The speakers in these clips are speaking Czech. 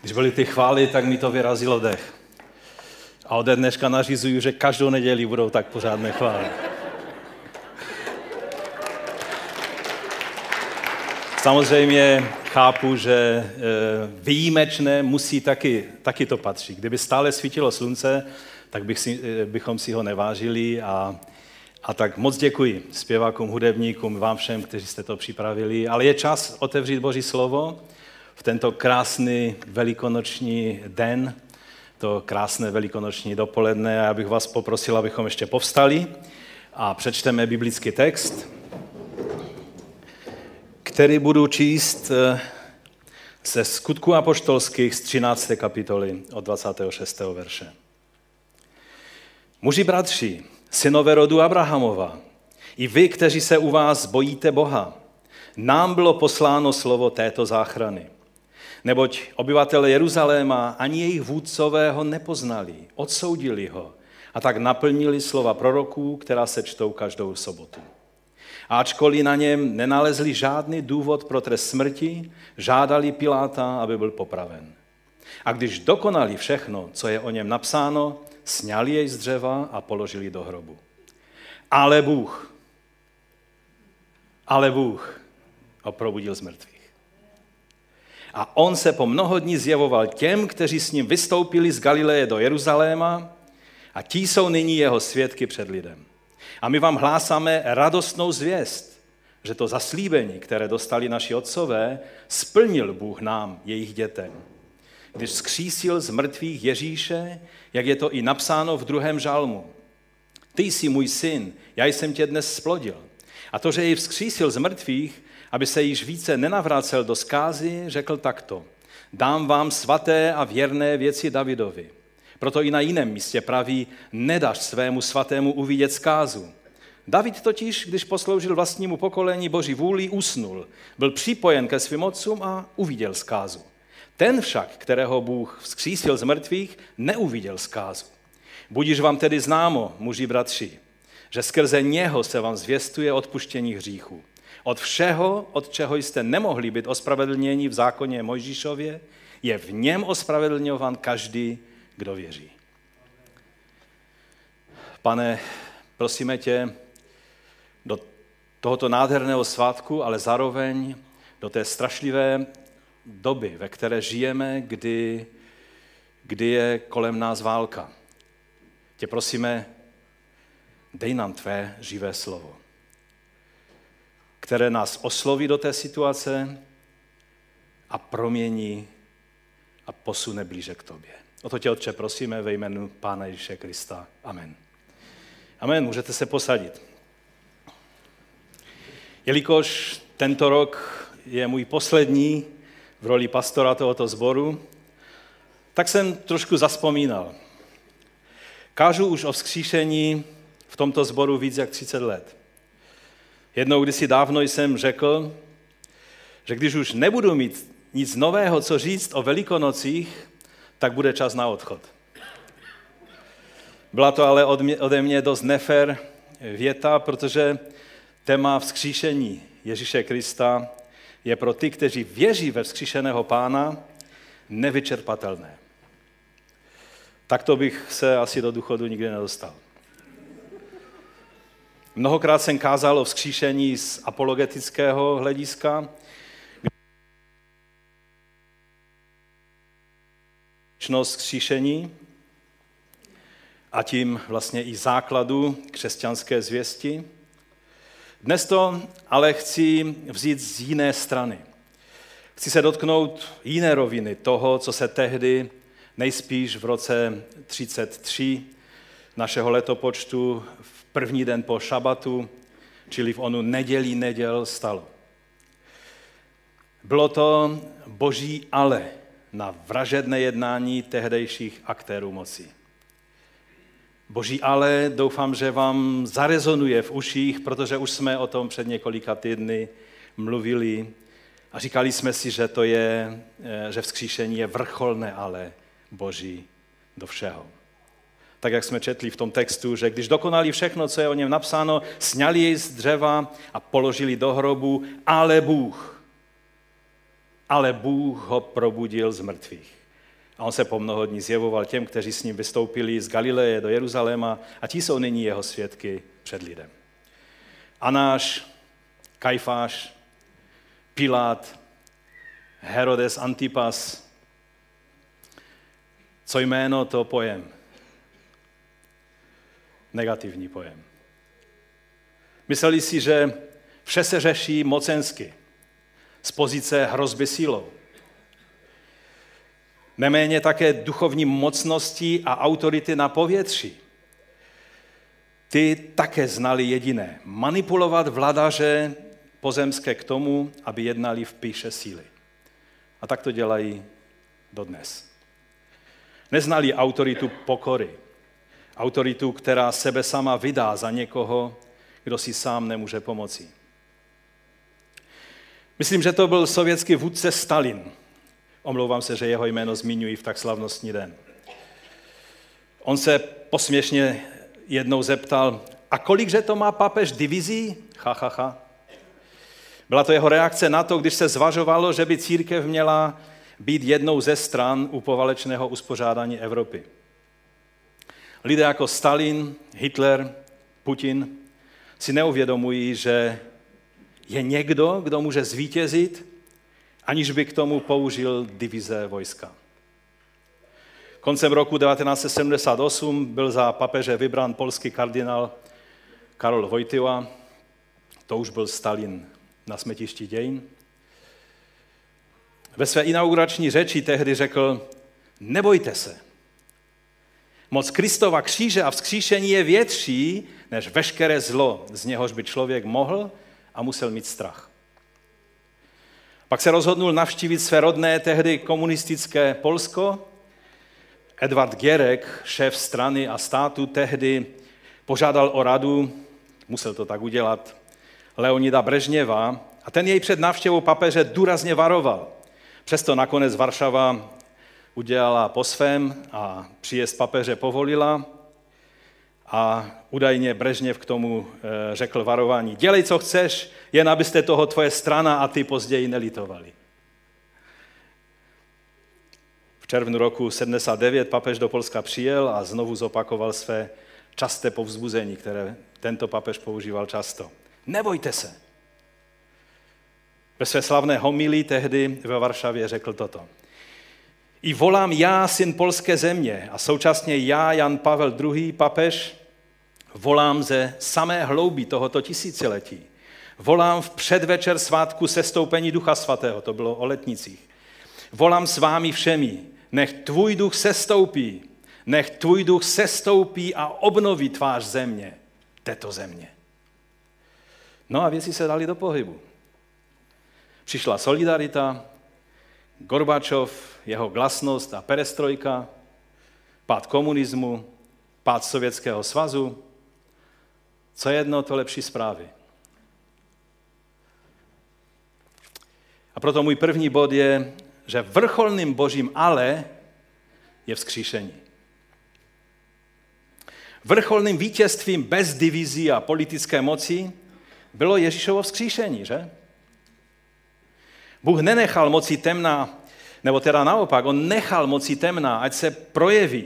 Když byly ty chvály, tak mi to vyrazilo dech. A ode dneška nařizuju, že každou neděli budou tak pořádné chvály. Samozřejmě chápu, že eh, výjimečné musí taky, taky to patřit. Kdyby stále svítilo slunce, tak bych si, eh, bychom si ho nevážili a, a tak moc děkuji zpěvákům, hudebníkům, vám všem, kteří jste to připravili. Ale je čas otevřít Boží slovo v tento krásný velikonoční den, to krásné velikonoční dopoledne. Já bych vás poprosil, abychom ještě povstali a přečteme biblický text, který budu číst eh, ze skutku apoštolských z 13. kapitoly od 26. verše. Muži bratři, synové rodu Abrahamova, i vy, kteří se u vás bojíte Boha, nám bylo posláno slovo této záchrany. Neboť obyvatele Jeruzaléma ani jejich vůdcové ho nepoznali, odsoudili ho a tak naplnili slova proroků, která se čtou každou sobotu. A ačkoliv na něm nenalezli žádný důvod pro trest smrti, žádali Piláta, aby byl popraven. A když dokonali všechno, co je o něm napsáno, sňali jej z dřeva a položili do hrobu. Ale Bůh, ale Bůh ho probudil z mrtvých. A on se po mnoho dní zjevoval těm, kteří s ním vystoupili z Galileje do Jeruzaléma a tí jsou nyní jeho svědky před lidem. A my vám hlásáme radostnou zvěst, že to zaslíbení, které dostali naši otcové, splnil Bůh nám, jejich dětem. Když skřísil z mrtvých Ježíše, jak je to i napsáno v druhém žalmu. Ty jsi můj syn, já jsem tě dnes splodil. A to, že jej vzkřísil z mrtvých, aby se již více nenavracel do skázy, řekl takto. Dám vám svaté a věrné věci Davidovi. Proto i na jiném místě praví, nedaš svému svatému uvidět zkázu. David totiž, když posloužil vlastnímu pokolení Boží vůli, usnul. Byl připojen ke svým otcům a uviděl zkázu. Ten však, kterého Bůh vzkřísil z mrtvých, neuviděl zkázu. Budíš vám tedy známo, muži bratři, že skrze něho se vám zvěstuje odpuštění hříchů. Od všeho, od čeho jste nemohli být ospravedlněni v zákoně Mojžíšově, je v něm ospravedlňovan každý, kdo věří. Pane, prosíme tě do tohoto nádherného svátku, ale zároveň do té strašlivé doby, ve které žijeme, kdy, kdy je kolem nás válka. Tě prosíme, dej nám tvé živé slovo, které nás osloví do té situace a promění a posune blíže k tobě. O to tě, Otče, prosíme ve jménu Pána Ježíše Krista. Amen. Amen. Můžete se posadit. Jelikož tento rok je můj poslední v roli pastora tohoto sboru, tak jsem trošku zaspomínal. Kážu už o vzkříšení v tomto sboru víc jak 30 let. Jednou kdysi dávno jsem řekl, že když už nebudu mít nic nového, co říct o velikonocích, tak bude čas na odchod. Byla to ale ode mě dost nefer věta, protože téma vzkříšení Ježíše Krista je pro ty, kteří věří ve vzkříšeného pána, nevyčerpatelné. Takto bych se asi do důchodu nikdy nedostal. Mnohokrát jsem kázal o vzkříšení z apologetického hlediska, kříšení a tím vlastně i základu křesťanské zvěsti. Dnes to ale chci vzít z jiné strany. Chci se dotknout jiné roviny toho, co se tehdy nejspíš v roce 33 našeho letopočtu v první den po šabatu, čili v onu nedělí neděl, stalo. Bylo to boží ale na vražedné jednání tehdejších aktérů moci. Boží ale doufám, že vám zarezonuje v uších, protože už jsme o tom před několika týdny mluvili a říkali jsme si, že to je, eh, že vzkříšení je vrcholné ale Boží do všeho. Tak jak jsme četli v tom textu, že když dokonali všechno, co je o něm napsáno, sňali jej z dřeva a položili do hrobu, ale Bůh, ale Bůh ho probudil z mrtvých. A on se po mnoho dní zjevoval těm, kteří s ním vystoupili z Galileje do Jeruzaléma a ti jsou nyní jeho svědky před lidem. Anáš, Kajfáš, Pilát, Herodes Antipas, co jméno, to pojem. Negativní pojem. Mysleli si, že vše se řeší mocensky, z pozice hrozby sílou. Neméně také duchovní mocnosti a autority na povětří. Ty také znali jediné. Manipulovat vladaře pozemské k tomu, aby jednali v píše síly. A tak to dělají dodnes. Neznali autoritu pokory. Autoritu, která sebe sama vydá za někoho, kdo si sám nemůže pomoci. Myslím, že to byl sovětský vůdce Stalin. Omlouvám se, že jeho jméno zmiňuji v tak slavnostní den. On se posměšně jednou zeptal, a kolikže to má papež divizí? Ha, ha, ha. Byla to jeho reakce na to, když se zvažovalo, že by církev měla být jednou ze stran u povalečného uspořádání Evropy. Lidé jako Stalin, Hitler, Putin si neuvědomují, že je někdo, kdo může zvítězit, aniž by k tomu použil divize vojska. Koncem roku 1978 byl za papeže vybrán polský kardinál Karol Wojtyła. To už byl Stalin na smetišti dějin. Ve své inaugurační řeči tehdy řekl, nebojte se. Moc Kristova kříže a vzkříšení je větší než veškeré zlo, z něhož by člověk mohl a musel mít strach. Pak se rozhodnul navštívit své rodné, tehdy komunistické Polsko. Edvard Gierek, šéf strany a státu, tehdy požádal o radu, musel to tak udělat, Leonida Brežněva a ten jej před návštěvou papeže důrazně varoval. Přesto nakonec Varšava udělala po svém a příjezd papeže povolila a údajně Brežněv k tomu eh, řekl varování. Dělej, co chceš, jen abyste toho tvoje strana a ty později nelitovali. V červnu roku 79 papež do Polska přijel a znovu zopakoval své časté povzbuzení, které tento papež používal často. Nebojte se. Ve své slavné homilí tehdy ve Varšavě řekl toto. I volám já, syn polské země, a současně já, Jan Pavel II. papež, volám ze samé hloubi tohoto tisíciletí. Volám v předvečer svátku sestoupení Ducha Svatého, to bylo o letnicích. Volám s vámi všemi, nech tvůj duch sestoupí, nech tvůj duch sestoupí a obnoví tvář země, této země. No a věci se dali do pohybu. Přišla solidarita, Gorbačov, jeho glasnost a perestrojka, pád komunismu, pád Sovětského svazu. Co jedno, to lepší zprávy. A proto můj první bod je, že vrcholným božím ale je vzkříšení. Vrcholným vítězstvím bez divizí a politické moci bylo Ježíšovo vzkříšení, že? Bůh nenechal moci temna, nebo teda naopak, on nechal moci temna, ať se projeví,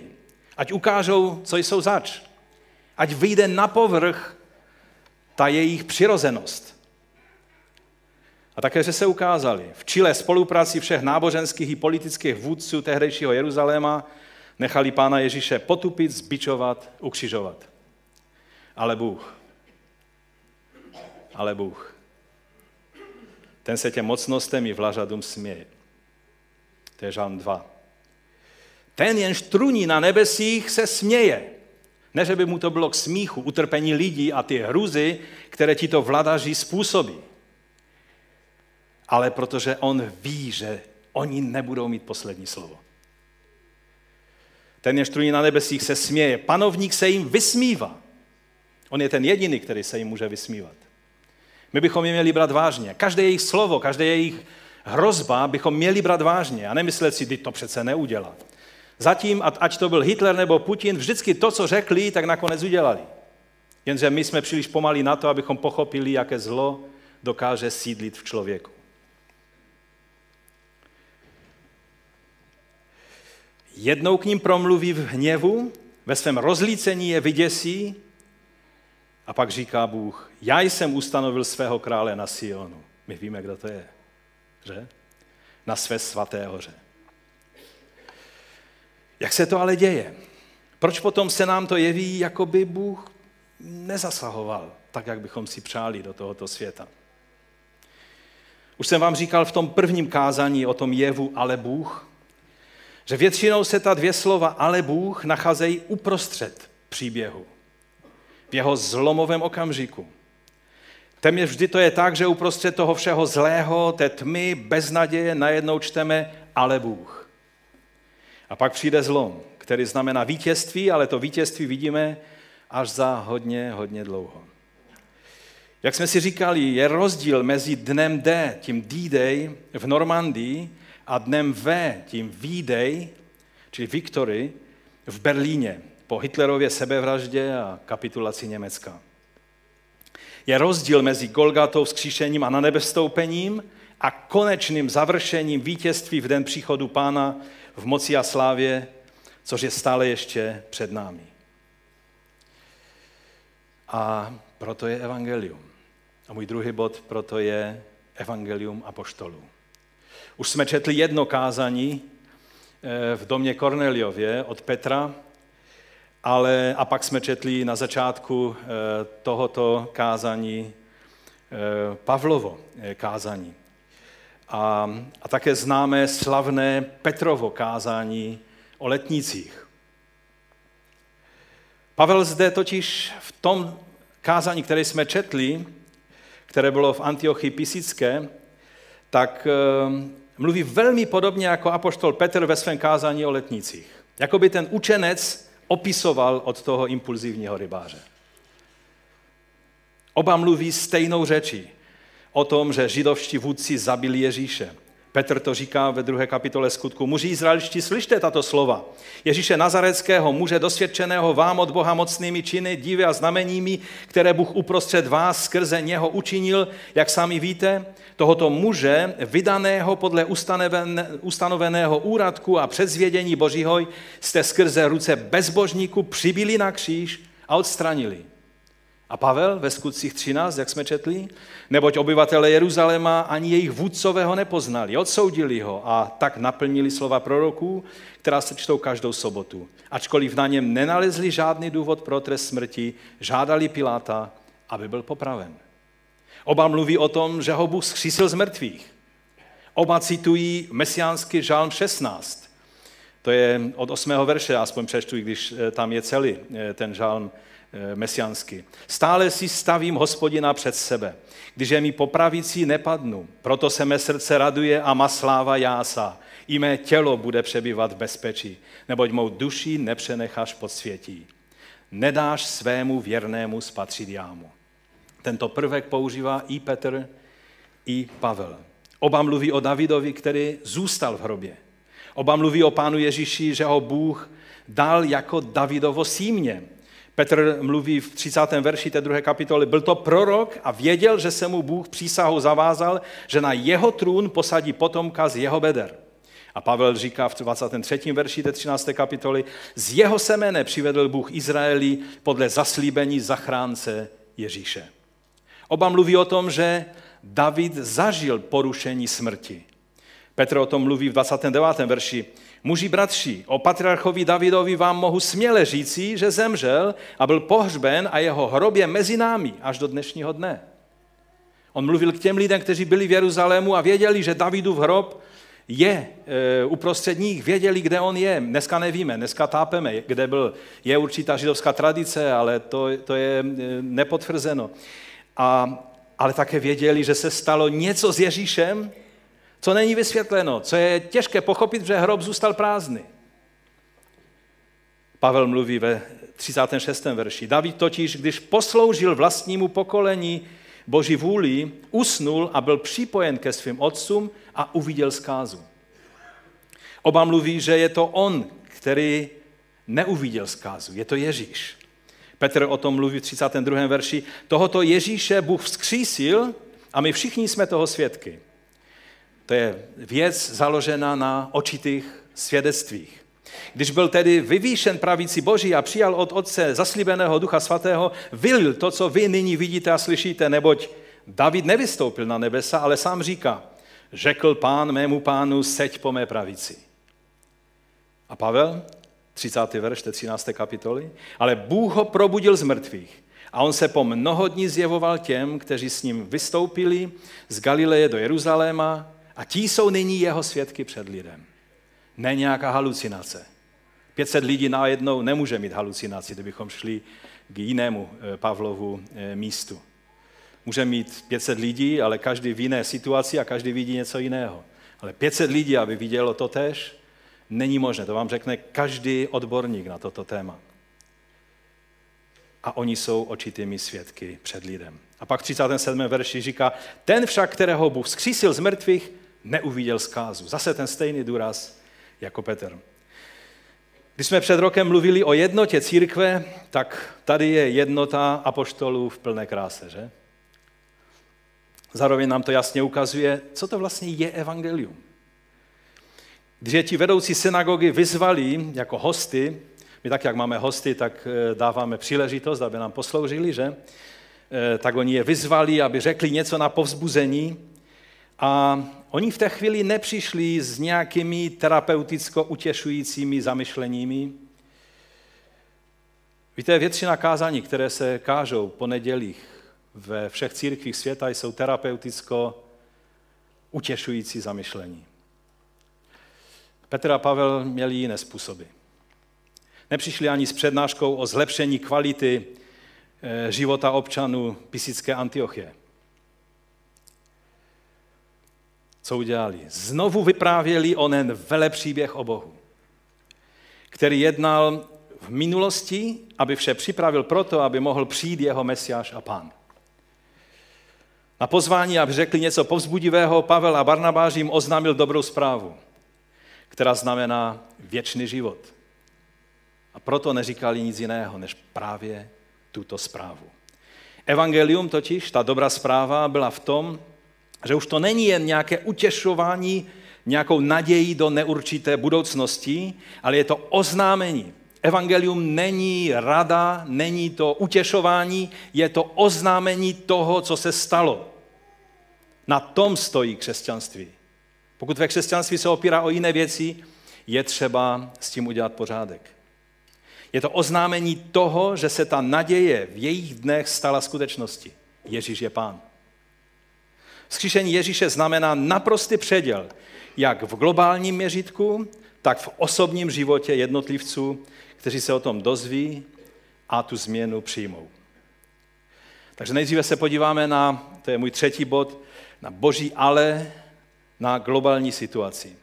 ať ukážou, co jsou zač. Ať vyjde na povrch ta jejich přirozenost. A také, že se ukázali. V Čile spolupráci všech náboženských i politických vůdců tehdejšího Jeruzaléma nechali pána Ježíše potupit, zbičovat, ukřižovat. Ale Bůh. Ale Bůh. Ten se těm mocnostem i vlažadům směje. To je žalm 2. Ten, jenž truní na nebesích, se směje. Ne, že by mu to bylo k smíchu, utrpení lidí a ty hruzy, které ti to vladaří způsobí. Ale protože on ví, že oni nebudou mít poslední slovo. Ten, jenž truní na nebesích, se směje. Panovník se jim vysmívá. On je ten jediný, který se jim může vysmívat. My bychom je měli brát vážně. Každé jejich slovo, každé jejich hrozba bychom měli brát vážně a nemyslet si, ty to přece neudělá. Zatím, ať to byl Hitler nebo Putin, vždycky to, co řekli, tak nakonec udělali. Jenže my jsme příliš pomalí na to, abychom pochopili, jaké zlo dokáže sídlit v člověku. Jednou k ním promluví v hněvu, ve svém rozlícení je vyděsí a pak říká Bůh, já jsem ustanovil svého krále na Sionu. My víme, kdo to je, že? Na své svaté hoře. Jak se to ale děje? Proč potom se nám to jeví, jako by Bůh nezasahoval tak, jak bychom si přáli do tohoto světa? Už jsem vám říkal v tom prvním kázání o tom jevu ale Bůh, že většinou se ta dvě slova ale Bůh nacházejí uprostřed příběhu, v jeho zlomovém okamžiku. Téměř vždy to je tak, že uprostřed toho všeho zlého, té tmy, beznaděje, najednou čteme ale Bůh. A pak přijde zlom, který znamená vítězství, ale to vítězství vidíme až za hodně, hodně dlouho. Jak jsme si říkali, je rozdíl mezi dnem D, tím D-Day v Normandii, a dnem V, tím V-Day, čili Victory, v Berlíně po Hitlerově sebevraždě a kapitulaci Německa. Je rozdíl mezi Golgatou, skříšením a na nebestoupením a konečným završením vítězství v den příchodu pána v moci a slávě, což je stále ještě před námi. A proto je evangelium. A můj druhý bod proto je evangelium apoštolů. Už jsme četli jedno kázání eh, v domě Korneliově od Petra, ale a pak jsme četli na začátku eh, tohoto kázání eh, Pavlovo kázání. A, a také známe slavné Petrovo kázání o letnících. Pavel zde totiž v tom kázání, které jsme četli, které bylo v Antiochii Pisické, tak mluví velmi podobně jako apoštol Petr ve svém kázání o letnicích. Jakoby ten učenec opisoval od toho impulzivního rybáře. Oba mluví stejnou řečí o tom, že židovští vůdci zabili Ježíše. Petr to říká ve druhé kapitole skutku. Muži izraelští, slyšte tato slova. Ježíše Nazareckého, muže dosvědčeného vám od Boha mocnými činy, divy a znameními, které Bůh uprostřed vás skrze něho učinil, jak sami víte, tohoto muže, vydaného podle ustanoveného úradku a předzvědění Božího, jste skrze ruce bezbožníku přibili na kříž a odstranili. A Pavel ve skutcích 13, jak jsme četli, neboť obyvatele Jeruzaléma ani jejich vůdcové ho nepoznali, odsoudili ho a tak naplnili slova proroků, která se čtou každou sobotu. Ačkoliv na něm nenalezli žádný důvod pro trest smrti, žádali Piláta, aby byl popraven. Oba mluví o tom, že ho Bůh zkřísil z mrtvých. Oba citují mesiánský žálm 16. To je od 8. verše, aspoň přečtu, když eh, tam je celý eh, ten žálm Eh, mesiansky. Stále si stavím hospodina před sebe, když je mi popravící nepadnu. Proto se mé srdce raduje a má sláva jása. I mé tělo bude přebývat v bezpečí, neboť mou duši nepřenecháš pod světí. Nedáš svému věrnému spatřit jámu. Tento prvek používá i Petr, i Pavel. Oba mluví o Davidovi, který zůstal v hrobě. Oba mluví o pánu Ježíši, že ho Bůh dal jako Davidovo símě, Petr mluví v 30. verši té druhé kapitoly, byl to prorok a věděl, že se mu Bůh přísahou zavázal, že na jeho trůn posadí potomka z jeho beder. A Pavel říká v 23. verši té 13. kapitoly, z jeho semene přivedl Bůh Izraeli podle zaslíbení zachránce Ježíše. Oba mluví o tom, že David zažil porušení smrti. Petr o tom mluví v 29. verši. Muži bratři, o patriarchovi Davidovi vám mohu směle říci, že zemřel a byl pohřben a jeho hrob je mezi námi až do dnešního dne. On mluvil k těm lidem, kteří byli v Jeruzalému a věděli, že Davidův hrob je e, uprostřed nich, věděli, kde on je. Dneska nevíme, dneska tápeme, kde byl. Je určitá židovská tradice, ale to, to je e, nepotvrzeno. A, ale také věděli, že se stalo něco s Ježíšem, co není vysvětleno, co je těžké pochopit, že hrob zůstal prázdný. Pavel mluví ve 36. verši. David totiž, když posloužil vlastnímu pokolení Boží vůli, usnul a byl připojen ke svým otcům a uviděl zkázu. Oba mluví, že je to on, který neuviděl zkázu. Je to Ježíš. Petr o tom mluví v 32. verši. Tohoto Ježíše Bůh vzkřísil a my všichni jsme toho svědky. To je věc založena na očitých svědectvích. Když byl tedy vyvýšen pravící Boží a přijal od Otce zaslíbeného Ducha Svatého, vylil to, co vy nyní vidíte a slyšíte, neboť David nevystoupil na nebesa, ale sám říká, řekl pán mému pánu, seď po mé pravici. A Pavel, 30. verš 13. kapitoly, ale Bůh ho probudil z mrtvých a on se po mnoho dní zjevoval těm, kteří s ním vystoupili z Galileje do Jeruzaléma a tí jsou nyní jeho svědky před lidem. Ne nějaká halucinace. 500 lidí najednou nemůže mít halucinaci, kdybychom šli k jinému eh, Pavlovu eh, místu. Může mít 500 lidí, ale každý v jiné situaci a každý vidí něco jiného. Ale 500 lidí, aby vidělo to tež, není možné. To vám řekne každý odborník na toto téma. A oni jsou očitými svědky před lidem. A pak v 37. verši říká, ten však, kterého Bůh zkřísil z mrtvých, neuviděl zkázu. Zase ten stejný důraz jako Petr. Když jsme před rokem mluvili o jednotě církve, tak tady je jednota apoštolů v plné kráse, že? Zároveň nám to jasně ukazuje, co to vlastně je evangelium. Když je ti vedoucí synagogy vyzvali jako hosty, my tak, jak máme hosty, tak eh, dáváme příležitost, aby nám posloužili, že? Eh, tak oni je vyzvali, aby řekli něco na povzbuzení a oni v té chvíli nepřišli s nějakými terapeuticko utěšujícími zamyšleními. Víte, většina kázání, které se kážou po nedělích ve všech církvích světa, jsou terapeuticko utěšující zamyšlení. Petr a Pavel měli jiné způsoby. Nepřišli ani s přednáškou o zlepšení kvality eh, života občanů Pisické Antiochie. Co udělali? Znovu vyprávěli onen velepříběh o Bohu, který jednal v minulosti, aby vše připravil proto, aby mohl přijít jeho mesiáš a pán. Na pozvání, aby řekli něco povzbudivého, Pavel a Barnabáš jim oznámil dobrou zprávu, která znamená věčný život. A proto neříkali nic jiného, než právě tuto zprávu. Evangelium totiž, ta dobrá zpráva, byla v tom, že už to není jen nějaké utěšování, nějakou naději do neurčité budoucnosti, ale je to oznámení. Evangelium není rada, není to utěšování, je to oznámení toho, co se stalo. Na tom stojí křesťanství. Pokud ve křesťanství se opírá o jiné věci, je třeba s tím udělat pořádek. Je to oznámení toho, že se ta naděje v jejich dnech stala skutečností. Ježíš je pán. Vzkříšení Ježíše znamená naprostý předěl, jak v globálním měřítku, tak v osobním životě jednotlivců, kteří se o tom dozví a tu změnu přijmou. Takže nejdříve se podíváme na, to je můj třetí bod, na boží ale na globální situaci.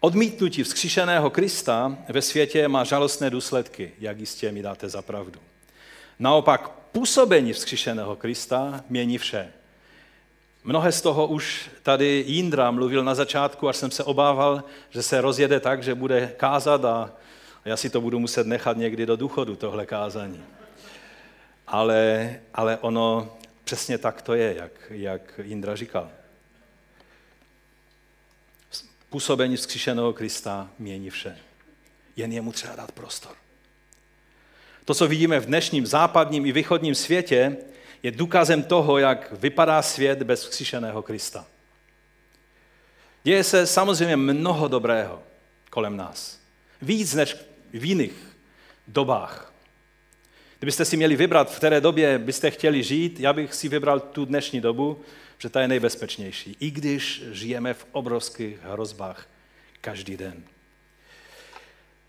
Odmítnutí vzkříšeného Krista ve světě má žalostné důsledky, jak jistě mi dáte za pravdu. Naopak působení vzkříšeného Krista mění vše. Mnohé z toho už tady Jindra mluvil na začátku, až jsem se obával, že se rozjede tak, že bude kázat a já si to budu muset nechat někdy do důchodu, tohle kázání. Ale, ale ono přesně tak to je, jak, jak Jindra říkal. Působení vzkříšeného Krista mění vše. Jen jemu třeba dát prostor. To, co vidíme v dnešním západním i východním světě, je důkazem toho, jak vypadá svět bez vzkříšeného Krista. Děje se samozřejmě mnoho dobrého kolem nás. Víc než v jiných dobách. Kdybyste si měli vybrat, v které době byste chtěli žít, já bych si vybral tu dnešní dobu, že ta je nejbezpečnější. I když žijeme v obrovských hrozbách každý den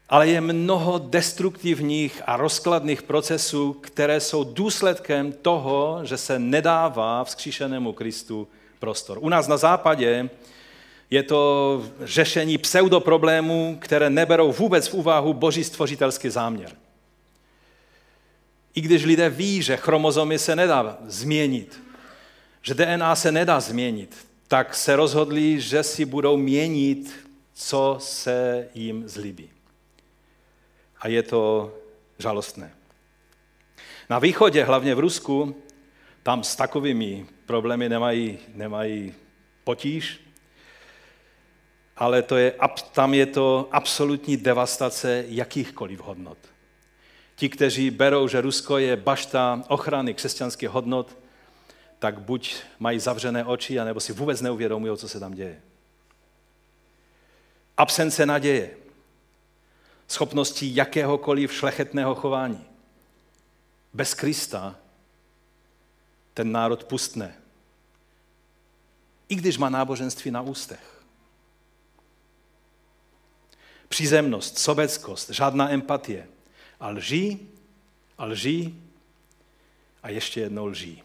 ale je mnoho destruktivních a rozkladných procesů, které jsou důsledkem toho, že se nedává vzkříšenému Kristu prostor. U nás na západě je to řešení pseudoproblémů, které neberou vůbec v úvahu boží stvořitelský záměr. I když lidé ví, že chromozomy se nedá změnit, že DNA se nedá změnit, tak se rozhodli, že si budou měnit, co se jim zlíbí a je to žalostné. Na východě, hlavně v Rusku, tam s takovými problémy nemají, nemají potíž. ale to je, tam je to absolutní devastace jakýchkoliv hodnot. Ti, kteří berou, že Rusko je bašta ochrany křesťanských hodnot, tak buď mají zavřené oči, anebo si vůbec neuvědomují, co se tam děje. Absence naděje, schopností jakéhokoliv šlechetného chování. Bez Krista ten národ pustne. I když má náboženství na ústech. Přízemnost, sobeckost, žádná empatie. A lží, a lží a ještě jednou lží.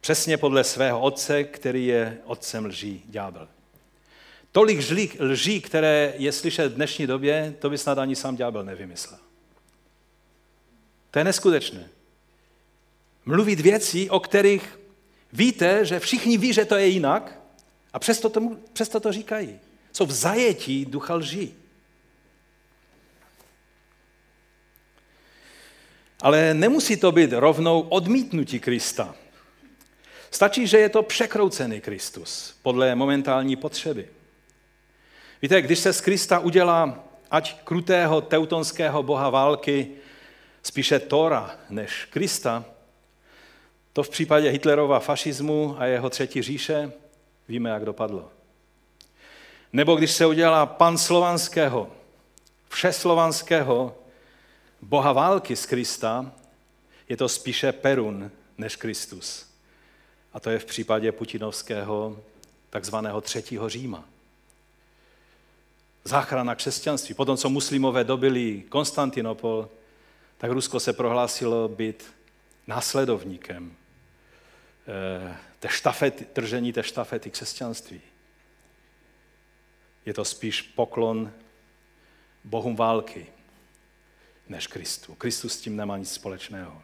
Přesně podle svého otce, který je otcem lží, ďábel. Tolik lží, lží, které je slyšet v dnešní době, to by snad ani sám ďábel nevymyslel. To je neskutečné. Mluvit věcí, o kterých víte, že všichni ví, že to je jinak, a přesto to, přesto to říkají. Jsou v zajetí ducha lží. Ale nemusí to být rovnou odmítnutí Krista. Stačí, že je to překroucený Kristus podle momentální potřeby. Víte, když se z Krista udělá ať krutého teutonského boha války spíše Tora než Krista, to v případě Hitlerova fašismu a jeho třetí říše víme, jak dopadlo. Nebo když se udělá pan slovanského, všeslovanského boha války z Krista, je to spíše Perun než Kristus. A to je v případě putinovského takzvaného třetího Říma. Záchrana křesťanství. Potom, co muslimové dobili Konstantinopol, tak Rusko se prohlásilo být následovníkem eh, té štafety, držení té štafety křesťanství. Je to spíš poklon bohům války než Kristu. Kristus s tím nemá nic společného.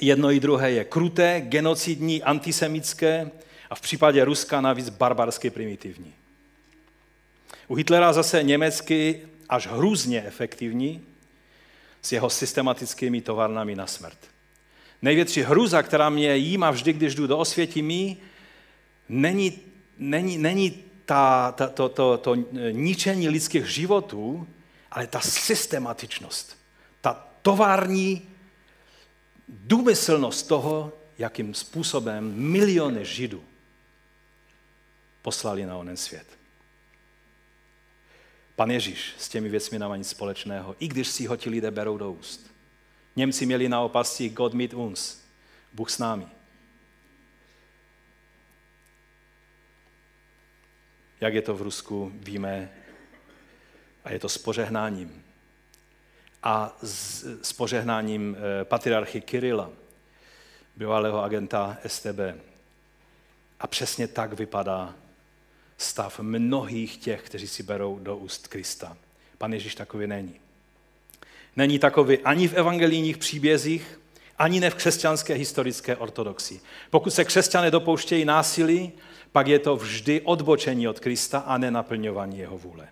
Jedno i druhé je kruté, genocidní, antisemické a v případě Ruska navíc barbarsky primitivní. U Hitlera zase německy až hrůzně efektivní s jeho systematickými továrnami na smrt. Největší hruza, která mě jíma vždy, když jdu do Osvětimí, není, není, není ta, ta, to, to, to ničení lidských životů, ale ta systematičnost, ta tovární důmyslnost toho, jakým způsobem miliony Židů poslali na onen svět. Pan Ježíš s těmi věcmi nemá nic společného, i když si ho ti lidé berou do úst. Němci měli na opasci God meet uns, Bůh s námi. Jak je to v Rusku, víme, a je to s požehnáním. A s, s požehnáním eh, patriarchy Kirila, bývalého agenta STB. A přesně tak vypadá stav mnohých těch, kteří si berou do úst Krista. Pan Ježíš takový není. Není takový ani v evangelijních příbězích, ani ne v křesťanské historické ortodoxii. Pokud se křesťané dopouštějí násilí, pak je to vždy odbočení od Krista a nenaplňování jeho vůle.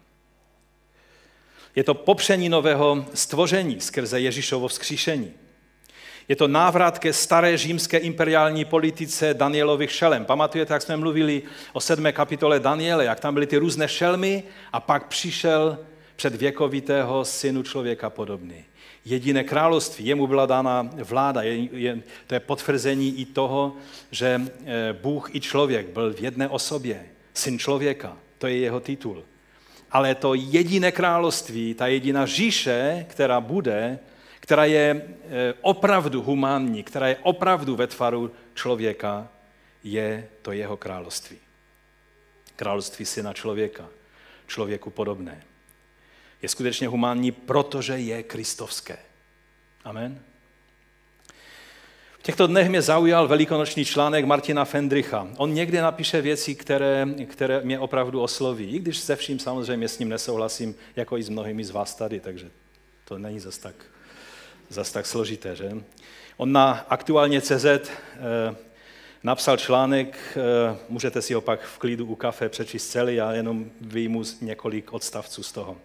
Je to popření nového stvoření skrze Ježíšovo vzkříšení. Je to návrat ke staré římské imperiální politice Danielových šelem. Pamatujete, jak jsme mluvili o sedmé kapitole Daniele, jak tam byly ty různé šelmy a pak přišel před věkovitého synu člověka podobný. Jediné království, jemu byla dána vláda, je, je, to je potvrzení i toho, že eh, Bůh i člověk byl v jedné osobě, syn člověka, to je jeho titul. Ale to jediné království, ta jediná říše, která bude, která je eh, opravdu humánní, která je opravdu ve tvaru člověka, je to jeho království. Království syna člověka, člověku podobné. Je skutečně humánní, protože je kristovské. Amen. V těchto dnech mě zaujal velikonoční článek Martina Fendricha. On někdy napíše věci, které, které mě opravdu osloví, i když se vším samozřejmě s ním nesouhlasím, jako i s mnohými z vás tady, takže to není zas tak zas tak složité, že? On na aktuálně CZ eh, napsal článek, eh, můžete si ho pak v klidu u kafe přečíst celý, já jenom vyjmu několik odstavců z toho.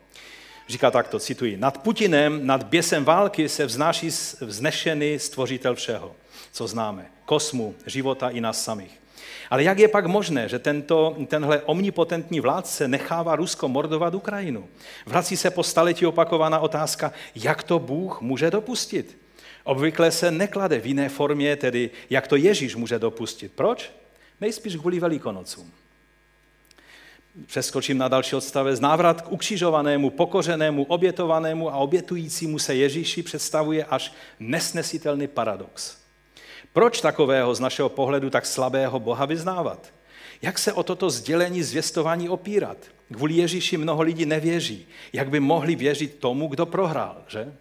Říká takto, cituji, nad Putinem, nad běsem války se vznáší vznešený stvořitel všeho, co známe, kosmu, života i nás samých. Ale jak je pak možné, že tento, tenhle omnipotentní vládce nechává Rusko mordovat Ukrajinu? Vrací se po staletí opakovaná otázka, jak to Bůh může dopustit? Obvykle se neklade v jiné formě, tedy jak to Ježíš může dopustit. Proč? Nejspíš kvůli velikonocům. Přeskočím na další odstavec. Návrat k ukřižovanému, pokořenému, obětovanému a obětujícímu se Ježíši představuje až nesnesitelný paradox. Proč takového z našeho pohledu tak slabého Boha vyznávat? Jak se o toto sdělení zvěstování opírat? Kvůli Ježíši mnoho lidí nevěří. Jak by mohli věřit tomu, kdo prohrál, že?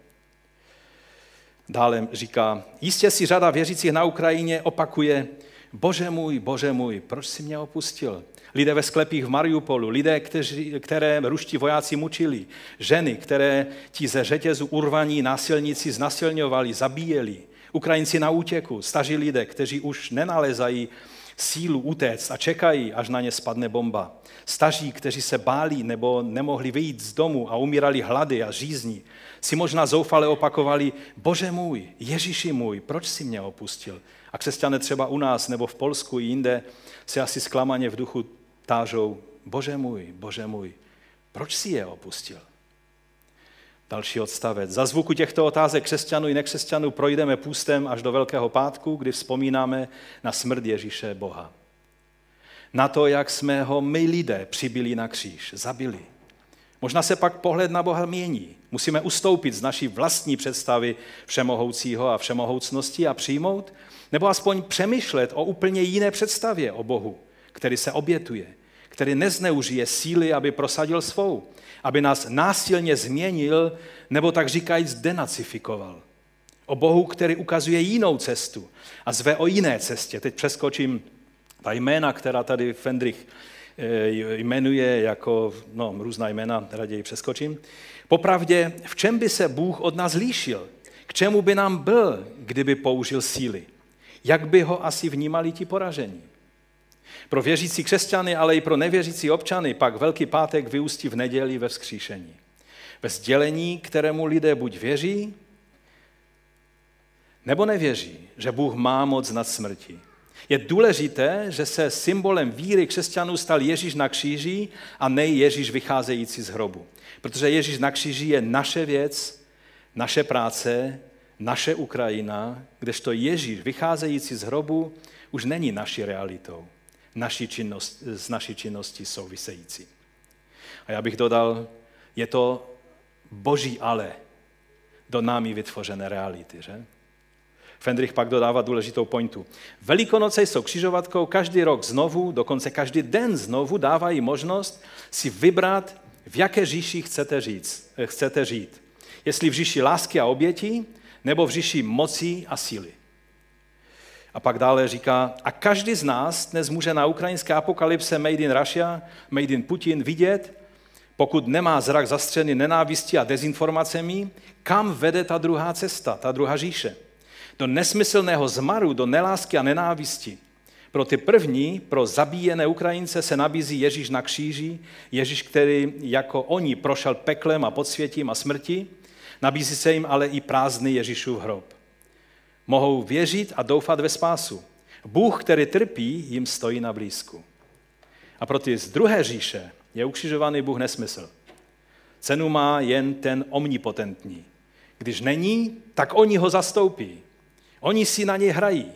Dále říká, jistě si řada věřících na Ukrajině opakuje, bože můj, bože můj, proč si mě opustil? Lidé ve sklepích v Mariupolu, lidé, kteří, které ruští vojáci mučili, ženy, které ti ze řetězu urvaní násilníci znasilňovali, zabíjeli, Ukrajinci na útěku, staří lidé, kteří už nenalezají sílu utéct a čekají, až na ně spadne bomba. Staří, kteří se báli nebo nemohli vyjít z domu a umírali hlady a žízní, si možná zoufale opakovali, bože můj, Ježíši můj, proč si mě opustil? A křesťané třeba u nás nebo v Polsku i jinde se asi zklamaně v duchu tážou, bože můj, bože můj, proč si je opustil? Další odstavec. Za zvuku těchto otázek křesťanů i nekřesťanů projdeme půstem až do Velkého pátku, kdy vzpomínáme na smrt Ježíše Boha. Na to, jak jsme ho my lidé přibili na kříž, zabili. Možná se pak pohled na Boha mění. Musíme ustoupit z naší vlastní představy všemohoucího a všemohoucnosti a přijmout, nebo aspoň přemýšlet o úplně jiné představě o Bohu, který se obětuje, který nezneužije síly, aby prosadil svou, aby nás násilně změnil, nebo tak říkajíc denacifikoval. O Bohu, který ukazuje jinou cestu a zve o jiné cestě. Teď přeskočím ta jména, která tady Fendrich eh, jmenuje jako, no, různá jména, raději přeskočím. Popravdě, v čem by se Bůh od nás líšil? K čemu by nám byl, kdyby použil síly? Jak by ho asi vnímali ti poražení? Pro věřící křesťany, ale i pro nevěřící občany pak Velký pátek vyústí v neděli ve vzkříšení. Ve sdělení, kterému lidé buď věří, nebo nevěří, že Bůh má moc nad smrtí. Je důležité, že se symbolem víry křesťanů stal Ježíš na kříži a ne Ježíš vycházející z hrobu. Protože Ježíš na kříži je naše věc, naše práce, naše Ukrajina, kdežto Ježíš vycházející z hrobu už není naší realitou naší činnost, s naší činností související. A já bych dodal, je to boží ale do námi vytvořené reality, že? Fendrich pak dodává důležitou pointu. Velikonoce jsou křižovatkou každý rok znovu, dokonce každý den znovu dávají možnost si vybrat, v jaké říši chcete, říct, chcete žít. Jestli v říši lásky a obětí, nebo v říši moci a síly. A pak dále říká, a každý z nás dnes může na ukrajinské apokalypse Made in Russia, Made in Putin vidět, pokud nemá zrak zastřený nenávistí a dezinformacemi, kam vede ta druhá cesta, ta druhá říše. Do nesmyslného zmaru, do nelásky a nenávisti. Pro ty první, pro zabíjené Ukrajince se nabízí Ježíš na kříži, Ježíš, který jako oni prošel peklem a podsvětím a smrti, nabízí se jim ale i prázdný Ježíšův hrob. Mohou věřit a doufat ve spásu. Bůh, který trpí, jim stojí na blízku. A pro ty z druhé říše je ukřižovaný Bůh nesmysl. Cenu má jen ten omnipotentní. Když není, tak oni ho zastoupí. Oni si na něj hrají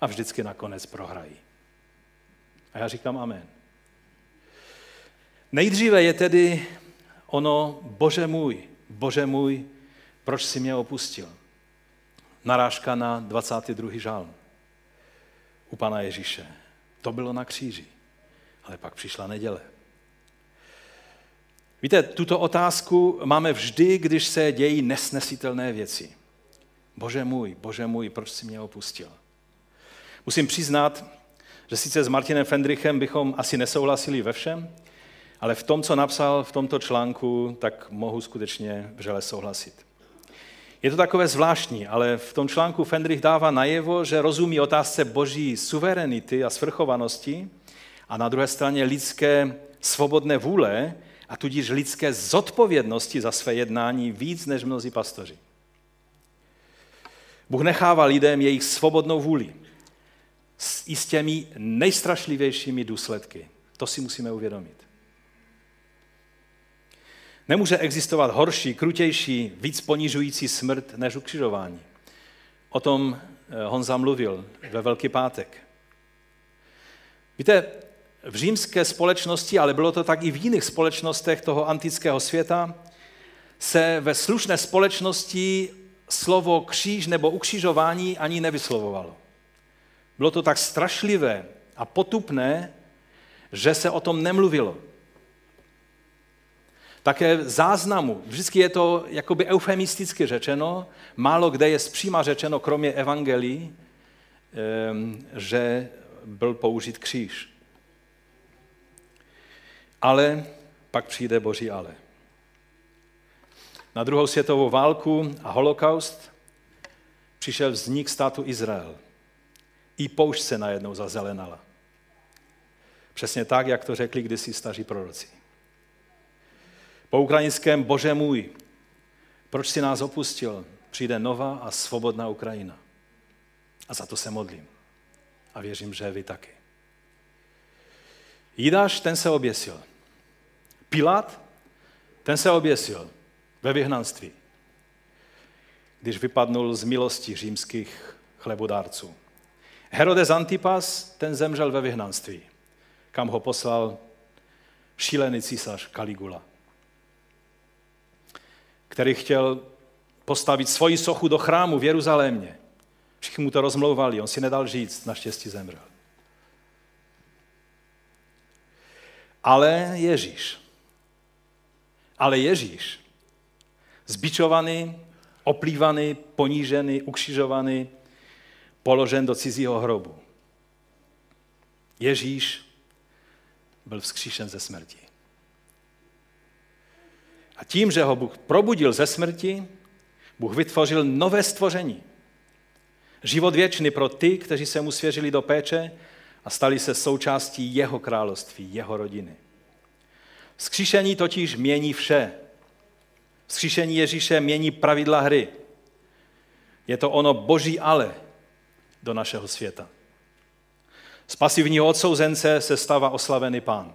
a vždycky nakonec prohrají. A já říkám amen. Nejdříve je tedy ono, bože můj, bože můj, proč si mě opustil? Narážka na 22. žálm u Pana Ježíše. To bylo na kříži, ale pak přišla neděle. Víte, tuto otázku máme vždy, když se dějí nesnesitelné věci. Bože můj, bože můj, proč jsi mě opustil? Musím přiznat, že sice s Martinem Fendrichem bychom asi nesouhlasili ve všem, ale v tom, co napsal v tomto článku, tak mohu skutečně vřele souhlasit. Je to takové zvláštní, ale v tom článku Fendrich dává najevo, že rozumí otázce boží suverenity a svrchovanosti a na druhé straně lidské svobodné vůle a tudíž lidské zodpovědnosti za své jednání víc než mnozí pastoři. Bůh nechává lidem jejich svobodnou vůli. s i s těmi nejstrašlivějšími důsledky. To si musíme uvědomit. Nemůže existovat horší, krutější, víc ponižující smrt než ukřižování. O tom eh, Honza mluvil ve Velký pátek. Víte, v římské společnosti, ale bylo to tak i v jiných společnostech toho antického světa, se ve slušné společnosti slovo kříž nebo ukřižování ani nevyslovovalo. Bylo to tak strašlivé a potupné, že se o tom nemluvilo. Také záznamu, vždycky je to jakoby eufemisticky řečeno, málo kde je zpříma řečeno, kromě evangelií, že byl použit kříž. Ale pak přijde boží ale. Na druhou světovou válku a holokaust přišel vznik státu Izrael. I poušť se najednou zazelenala. Přesně tak, jak to řekli kdysi staří proroci. Po ukrajinském Bože můj, proč si nás opustil? Přijde nová a svobodná Ukrajina. A za to se modlím. A věřím, že vy taky. Jidáš, ten se oběsil. Pilát, ten se oběsil ve vyhnanství, když vypadnul z milosti římských chlebodárců. Herodes Antipas, ten zemřel ve vyhnanství, kam ho poslal šílený císař Caligula, který chtěl postavit svoji sochu do chrámu v Jeruzalémě. Všichni mu to rozmlouvali, on si nedal říct, naštěstí zemřel. Ale Ježíš, ale Ježíš, zbičovaný, oplývaný, ponížený, ukřižovaný, položen do cizího hrobu. Ježíš byl vzkříšen ze smrti. A tím, že ho Bůh probudil ze smrti, Bůh vytvořil nové stvoření. Život věčný pro ty, kteří se mu svěřili do péče a stali se součástí jeho království, jeho rodiny. Vzkříšení totiž mění vše. Vzkříšení Ježíše mění pravidla hry. Je to ono boží ale do našeho světa. Z pasivního odsouzence se stává oslavený pán,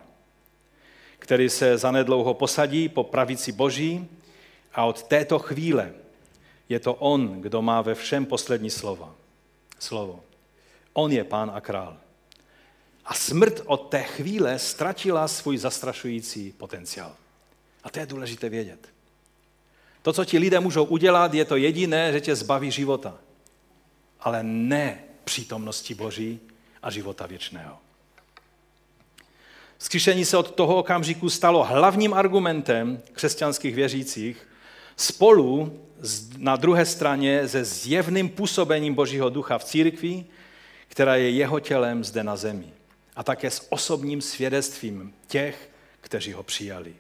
který se zanedlouho posadí po pravici boží a od této chvíle je to on, kdo má ve všem poslední slovo. slovo. On je pán a král. A smrt od té chvíle ztratila svůj zastrašující potenciál. A to je důležité vědět. To, co ti lidé můžou udělat, je to jediné, že tě zbaví života. Ale ne přítomnosti Boží a života věčného. Skříšení se od toho okamžiku stalo hlavním argumentem křesťanských věřících spolu na druhé straně se zjevným působením Božího ducha v církvi, která je jeho tělem zde na zemi a také s osobním svědectvím těch, kteří ho přijali.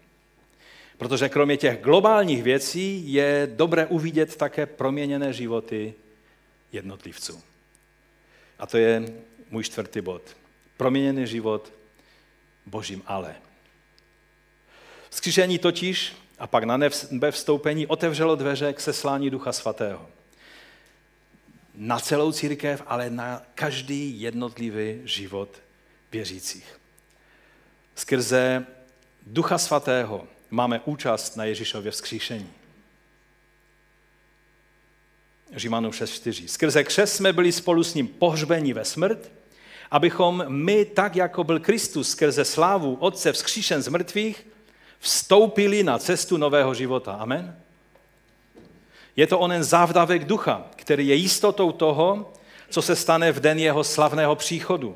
Protože kromě těch globálních věcí je dobré uvidět také proměněné životy jednotlivců. A to je můj čtvrtý bod. Proměněný život božím ale. Skříšení totiž a pak na nebe vstoupení otevřelo dveře k seslání Ducha Svatého. Na celou církev, ale na každý jednotlivý život věřících. Skrze Ducha Svatého máme účast na Ježíšově vzkříšení. Římanům 6.4. Skrze křes jsme byli spolu s ním pohřbeni ve smrt, abychom my, tak jako byl Kristus skrze slávu Otce vzkříšen z mrtvých, vstoupili na cestu nového života. Amen? Je to onen závdavek ducha, který je jistotou toho, co se stane v den jeho slavného příchodu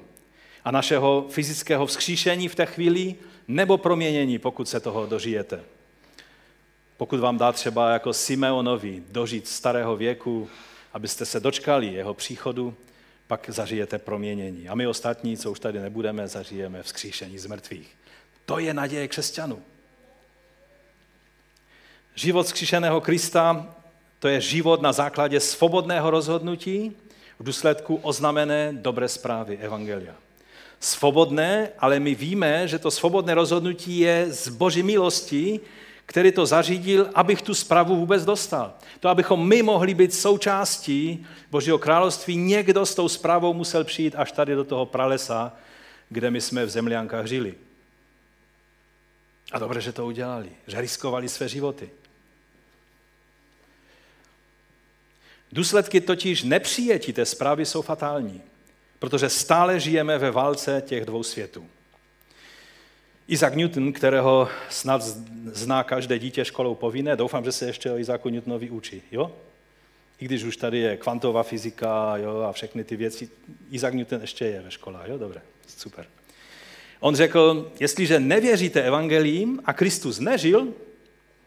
a našeho fyzického vzkříšení v té chvíli, nebo proměnění, pokud se toho dožijete. Pokud vám dá třeba jako Simeonovi dožít starého věku, abyste se dočkali jeho příchodu, pak zažijete proměnění. A my ostatní, co už tady nebudeme, zažijeme vzkříšení z mrtvých. To je naděje křesťanů. Život vzkříšeného Krista to je život na základě svobodného rozhodnutí v důsledku oznamené dobré zprávy Evangelia svobodné, ale my víme, že to svobodné rozhodnutí je z boží milosti, který to zařídil, abych tu zprávu vůbec dostal. To, abychom my mohli být součástí Božího království, někdo s tou zprávou musel přijít až tady do toho pralesa, kde my jsme v zemliankách žili. A dobře, že to udělali, že riskovali své životy. Důsledky totiž nepřijetí té zprávy jsou fatální, protože stále žijeme ve válce těch dvou světů. Isaac Newton, kterého snad zná každé dítě školou povinné, doufám, že se ještě o Isaacu Newtonovi učí, jo? I když už tady je kvantová fyzika jo, a všechny ty věci, Isaac Newton ještě je ve škole, jo, dobré, super. On řekl, jestliže nevěříte evangelím a Kristus nežil,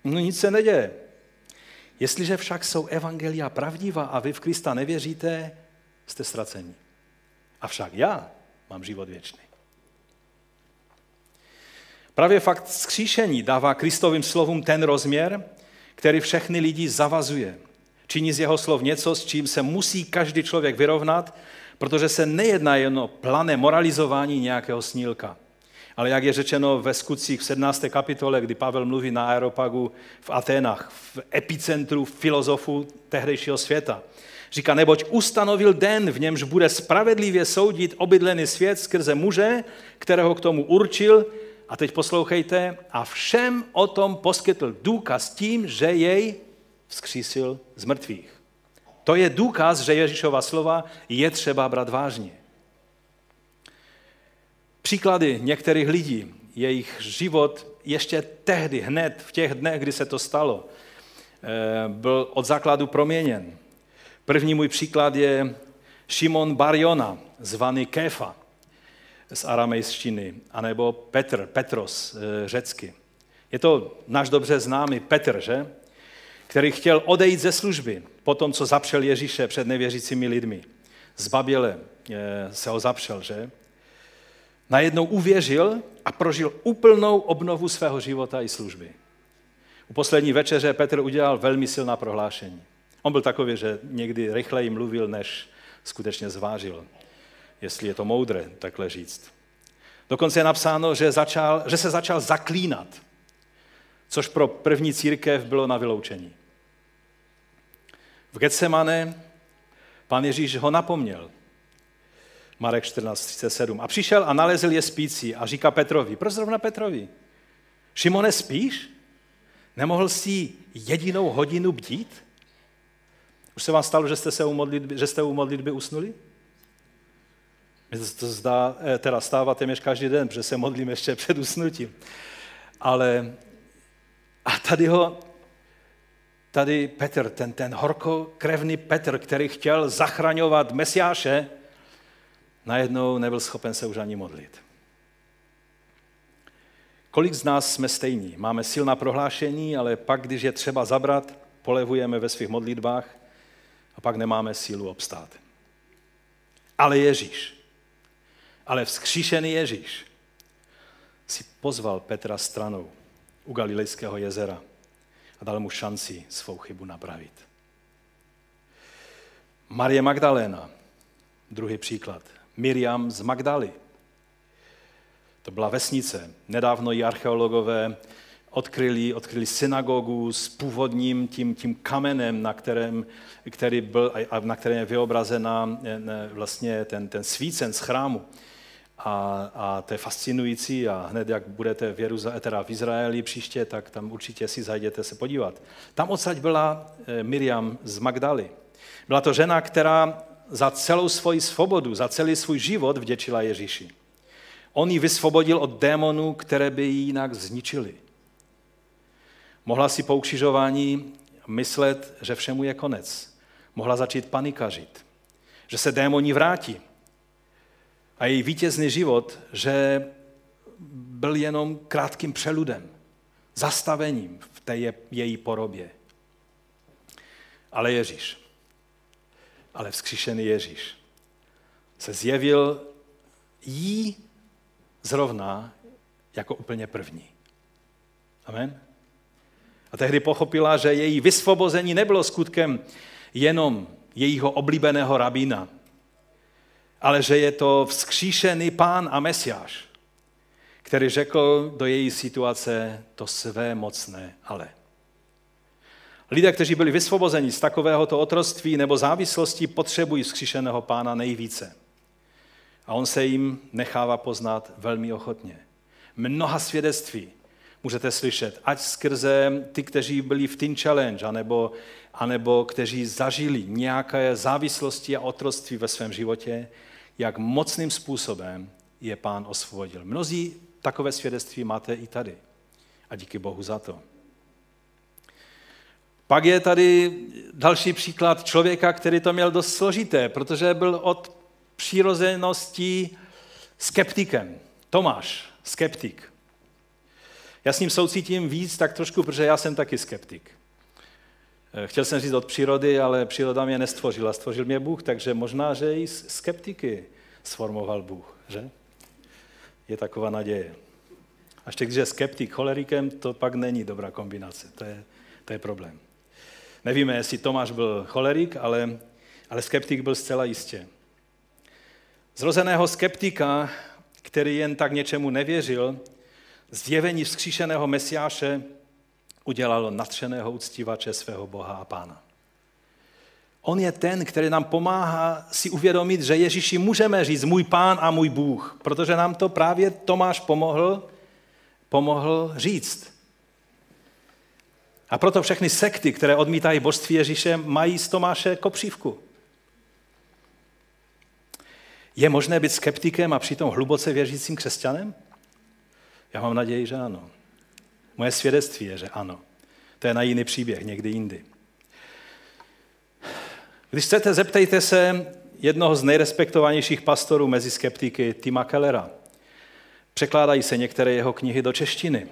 no nic se neděje. Jestliže však jsou evangelia pravdivá a vy v Krista nevěříte, jste ztraceni. Avšak já mám život věčný. Právě fakt skříšení dává Kristovým slovům ten rozměr, který všechny lidi zavazuje. Činí z jeho slov něco, s čím se musí každý člověk vyrovnat, protože se nejedná jen o plané moralizování nějakého snílka. Ale jak je řečeno ve skutcích v 17. kapitole, kdy Pavel mluví na Aeropagu v Aténách, v epicentru filozofů tehdejšího světa. Říká, neboť ustanovil den, v němž bude spravedlivě soudit obydlený svět skrze muže, kterého k tomu určil, a teď poslouchejte, a všem o tom poskytl důkaz tím, že jej vzkřísil z mrtvých. To je důkaz, že Ježíšova slova je třeba brát vážně. Příklady některých lidí, jejich život ještě tehdy, hned v těch dnech, kdy se to stalo, eh, byl od základu proměněn. První můj příklad je Šimon Barjona, zvaný Kéfa z aramejštiny, anebo Petr, Petros eh, řecky. Je to náš dobře známý Petr, že? který chtěl odejít ze služby po tom, co zapřel Ježíše před nevěřícími lidmi. Z Baběle eh, se ho zapřel, že? najednou uvěřil a prožil úplnou obnovu svého života i služby. U poslední večeře Petr udělal velmi silná prohlášení. On byl takový, že někdy rychleji mluvil, než skutečně zvážil, jestli je to moudré takhle říct. Dokonce je napsáno, že, začal, že se začal zaklínat, což pro první církev bylo na vyloučení. V Getsemane pan Ježíš ho napomněl. Marek 14.37. A přišel a nalezl je spící a říká Petrovi, proč zrovna Petrovi? Šimone, spíš? Nemohl jsi jedinou hodinu bdít? Už se vám stalo, že jste, se u modlitby, že jste u modlitby usnuli? Mně se to zdá, eh, teda stává téměř každý den, protože se modlím ještě před usnutím. Ale a tady ho, tady Petr, ten, ten horkokrevný Petr, který chtěl zachraňovat Mesiáše, najednou nebyl schopen se už ani modlit. Kolik z nás jsme stejní? Máme silná prohlášení, ale pak, když je třeba zabrat, polevujeme ve svých modlitbách a pak nemáme sílu obstát. Ale Ježíš, ale vzkříšený Ježíš si pozval Petra stranou u Galilejského jezera a dal mu šanci svou chybu napravit. Marie Magdaléna, druhý příklad. Miriam z Magdaly. To byla vesnice. Nedávno ji archeologové odkryli, odkryli synagogu s původním tím, tím kamenem, na kterém, který byl, a na kterém je vyobrazena vlastně ten, ten svícen z chrámu. A, a to je fascinující a hned, jak budete v, Jeruza, teda v Izraeli příště, tak tam určitě si zajděte se podívat. Tam odsaď byla eh, Miriam z Magdaly. Byla to žena, která za celou svoji svobodu, za celý svůj život vděčila Ježíši. On ji vysvobodil od démonů, které by ji jinak zničili. Mohla si po ukřižování myslet, že všemu je konec. Mohla začít panikařit, že se démoni vrátí. A její vítězný život, že byl jenom krátkým přeludem, zastavením v té její porobě. Ale Ježíš ale vzkříšený Ježíš se zjevil jí zrovna jako úplně první. Amen. A tehdy pochopila, že její vysvobození nebylo skutkem jenom jejího oblíbeného rabína, ale že je to vzkříšený pán a mesiáš, který řekl do její situace to své mocné ale. Lidé, kteří byli vysvobozeni z takovéhoto otroství nebo závislosti, potřebují vzkříšeného pána nejvíce. A on se jim nechává poznat velmi ochotně. Mnoha svědectví můžete slyšet, ať skrze ty, kteří byli v Teen Challenge, anebo, anebo kteří zažili nějaké závislosti a otroství ve svém životě, jak mocným způsobem je pán osvobodil. Mnozí takové svědectví máte i tady. A díky Bohu za to. Pak je tady další příklad člověka, který to měl dost složité, protože byl od přirozenosti skeptikem. Tomáš, skeptik. Já s ním soucítím víc tak trošku, protože já jsem taky skeptik. Eh, chtěl jsem říct od přírody, ale příroda mě nestvořila, stvořil mě Bůh, takže možná, že i skeptiky sformoval Bůh, že? Je taková naděje. A ještě když je skeptik cholerikem, to pak není dobrá kombinace, to je, to je problém. Nevíme, jestli Tomáš byl cholerik, ale, ale skeptik byl zcela jistě. Zrozeného skeptika, který jen tak něčemu nevěřil, zjevení vzkříšeného mesiáše udělalo natřeného uctívače svého Boha a Pána. On je ten, který nám pomáhá si uvědomit, že Ježíši můžeme říct můj pán a můj Bůh, protože nám to právě Tomáš pomohl, pomohl říct. A proto všechny sekty, které odmítají božství Ježíše, mají z Tomáše kopřívku. Je možné být skeptikem a přitom hluboce věřícím křesťanem? Já mám naději, že ano. Moje svědectví je, že ano. To je na jiný příběh, někdy jindy. Když chcete, zeptejte se jednoho z nejrespektovanějších pastorů mezi skeptiky, Tima Kellera. Překládají se některé jeho knihy do češtiny.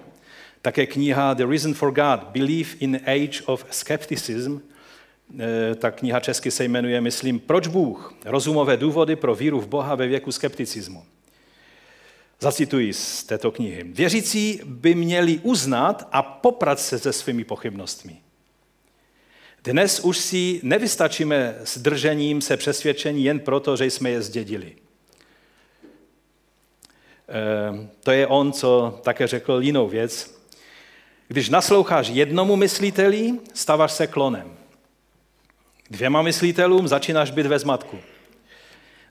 Také kniha The Reason for God, Belief in Age of Skepticism, eh, ta kniha česky se jmenuje, myslím, Proč Bůh? Rozumové důvody pro víru v Boha ve věku skepticismu. Zacituji z této knihy. Věřící by měli uznat a poprat se se svými pochybnostmi. Dnes už si nevystačíme s držením se přesvědčení jen proto, že jsme je zdědili. E, to je on, co také řekl jinou věc. Když nasloucháš jednomu mysliteli, stavaš se klonem. Dvěma myslitelům začínáš být ve zmatku.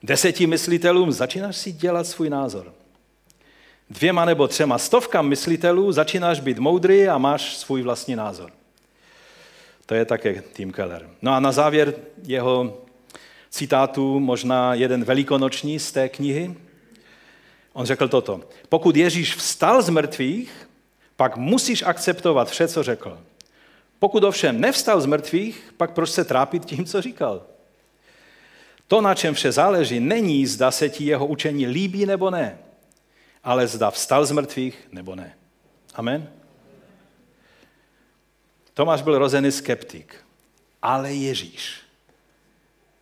Deseti myslitelům začínáš si dělat svůj názor dvěma nebo třema stovkám myslitelů začínáš být moudrý a máš svůj vlastní názor. To je také Tim Keller. No a na závěr jeho citátu možná jeden velikonoční z té knihy. On řekl toto. Pokud Ježíš vstal z mrtvých, pak musíš akceptovat vše, co řekl. Pokud ovšem nevstal z mrtvých, pak proč se trápit tím, co říkal? To, na čem vše záleží, není, zda se ti jeho učení líbí nebo ne ale zda vstal z mrtvých nebo ne. Amen? Tomáš byl rozený skeptik, ale Ježíš,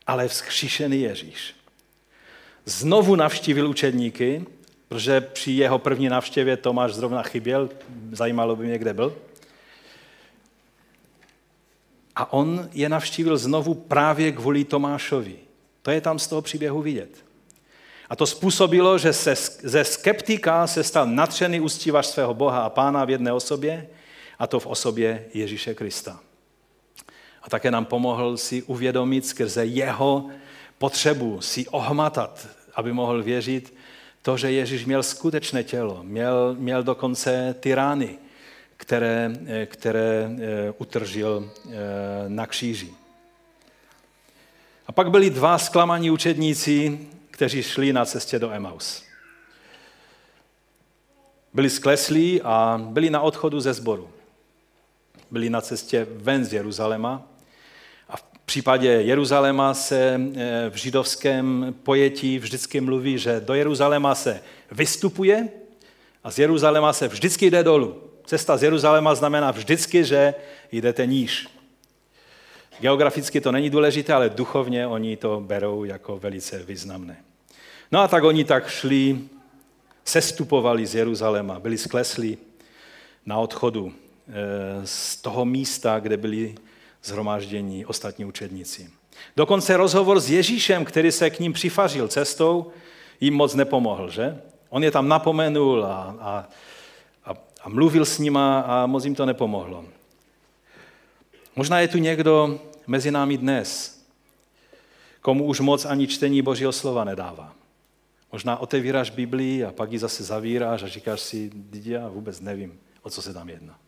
ale vzkříšený Ježíš. Znovu navštívil učedníky, protože při jeho první návštěvě Tomáš zrovna chyběl, zajímalo by mě, kde byl. A on je navštívil znovu právě kvůli Tomášovi. To je tam z toho příběhu vidět. A to způsobilo, že se ze skeptika se stal natřený úctívač svého Boha a Pána v jedné osobě, a to v osobě Ježíše Krista. A také nám pomohl si uvědomit skrze jeho potřebu si ohmatat, aby mohl věřit to, že Ježíš měl skutečné tělo, měl, měl dokonce ty rány, které, které eh, utržil eh, na kříži. A pak byli dva zklamaní učedníci, kteří šli na cestě do Emaus. Byli skleslí a byli na odchodu ze sboru. Byli na cestě ven z Jeruzaléma. A v případě Jeruzaléma se eh, v židovském pojetí vždycky mluví, že do Jeruzaléma se vystupuje a z Jeruzaléma se vždycky jde dolů. Cesta z Jeruzaléma znamená vždycky, že jdete níž. Geograficky to není důležité, ale duchovně oni to berou jako velice významné. No a tak oni tak šli, sestupovali z Jeruzaléma, byli sklesli na odchodu eh, z toho místa, kde byli zhromáždění ostatní učedníci. Dokonce rozhovor s Ježíšem, který se k ním přifařil cestou, jim moc nepomohl, že? On je tam napomenul a, a, a, a mluvil s nima a moc jim to nepomohlo. Možná je tu někdo mezi námi dnes, komu už moc ani čtení Božího slova nedává. Možná otevíráš Biblii a pak ji zase zavíráš a říkáš si, já vůbec nevím, o co se tam jedná.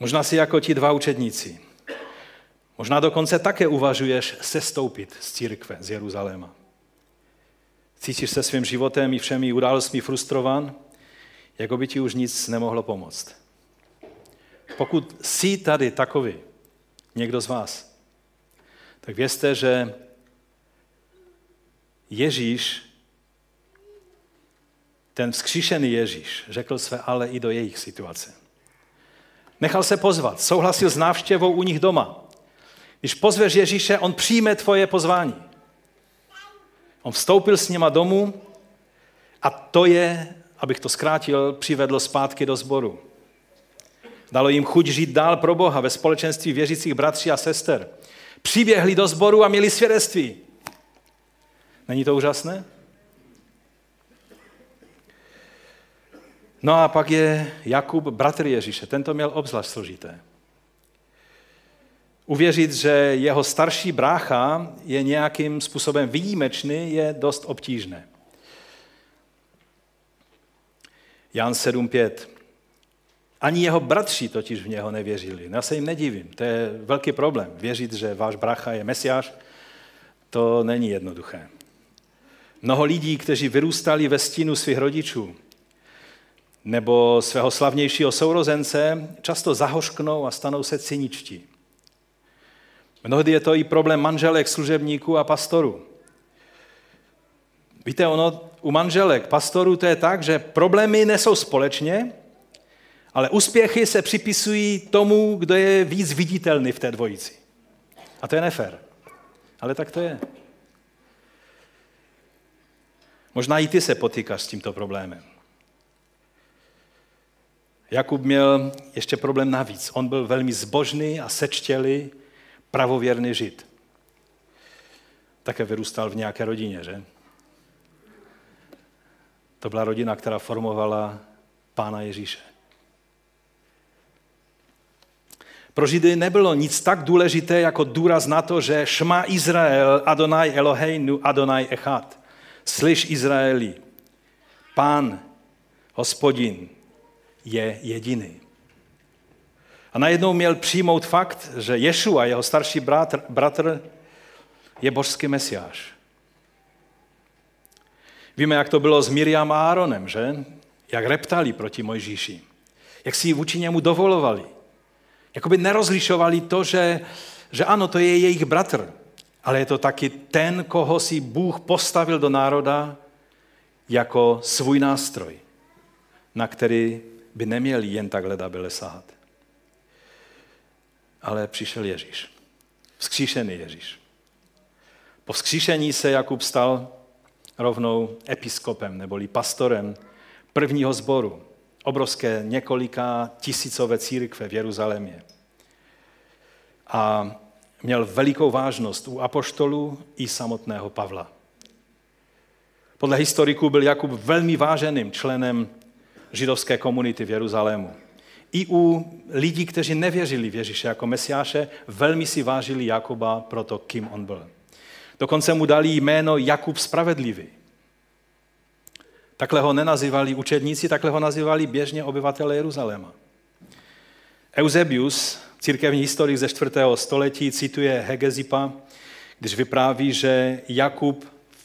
Možná si jako ti dva učedníci. Možná dokonce také uvažuješ sestoupit z církve, z Jeruzaléma. Cítíš se svým životem i všemi událostmi frustrovan, jako by ti už nic nemohlo pomoct. Pokud jsi tady takový, někdo z vás, tak vězte, že Ježíš, ten vzkříšený Ježíš, řekl své ale i do jejich situace. Nechal se pozvat, souhlasil s návštěvou u nich doma. Když pozveš Ježíše, on přijme tvoje pozvání. On vstoupil s nima domů a to je, abych to zkrátil, přivedlo zpátky do sboru. Dalo jim chuť žít dál pro Boha ve společenství věřících bratří a sester. Přiběhli do sboru a měli svědectví. Není to úžasné? No a pak je Jakub, bratr Ježíše. Tento měl obzvlášť složité. Uvěřit, že jeho starší brácha je nějakým způsobem výjimečný, je dost obtížné. Jan 7.5. Ani jeho bratři totiž v něho nevěřili. Já se jim nedivím, to je velký problém. Věřit, že váš bracha je mesiáš, to není jednoduché. Mnoho lidí, kteří vyrůstali ve stínu svých rodičů nebo svého slavnějšího sourozence, často zahořknou a stanou se cyničtí. Mnohdy je to i problém manželek, služebníků a pastorů. Víte, ono u manželek, pastorů to je tak, že problémy nesou společně, ale úspěchy se připisují tomu, kdo je víc viditelný v té dvojici. A to je nefér. Ale tak to je. Možná i ty se potýkáš s tímto problémem. Jakub měl ještě problém navíc. On byl velmi zbožný a sečtělý, pravověrný žid. Také vyrůstal v nějaké rodině, že? To byla rodina, která formovala pána Ježíše. Pro Židy nebylo nic tak důležité jako důraz na to, že Šma Izrael, Adonai Eloheinu, Adonai Echad. Slyš Izraeli, pán, hospodin, je jediný. A najednou měl přijmout fakt, že Ješu a jeho starší bratr, bratr je božský mesiáš. Víme, jak to bylo s Miriam a Áronem, že? Jak reptali proti Mojžíši. Jak si vůči němu dovolovali. Jakoby nerozlišovali to, že, že ano, to je jejich bratr, ale je to taky ten, koho si Bůh postavil do národa jako svůj nástroj, na který by neměli jen tak ledabile sahat. Ale přišel Ježíš. Vzkříšený Ježíš. Po vzkříšení se Jakub stal rovnou episkopem, neboli pastorem prvního sboru, obrovské několika tisícové církve v Jeruzalémě. A měl velikou vážnost u apoštolů i samotného Pavla. Podle historiků byl Jakub velmi váženým členem židovské komunity v Jeruzalému. I u lidí, kteří nevěřili v Ježíše jako Mesiáše, velmi si vážili Jakuba pro to, kým on byl. Dokonce mu dali jméno Jakub Spravedlivý. Takhle ho nenazývali učedníci, takhle ho nazývali běžně obyvatele Jeruzaléma. Eusebius, církevní historik ze 4. století, cituje Hegezipa, když vypráví, že Jakub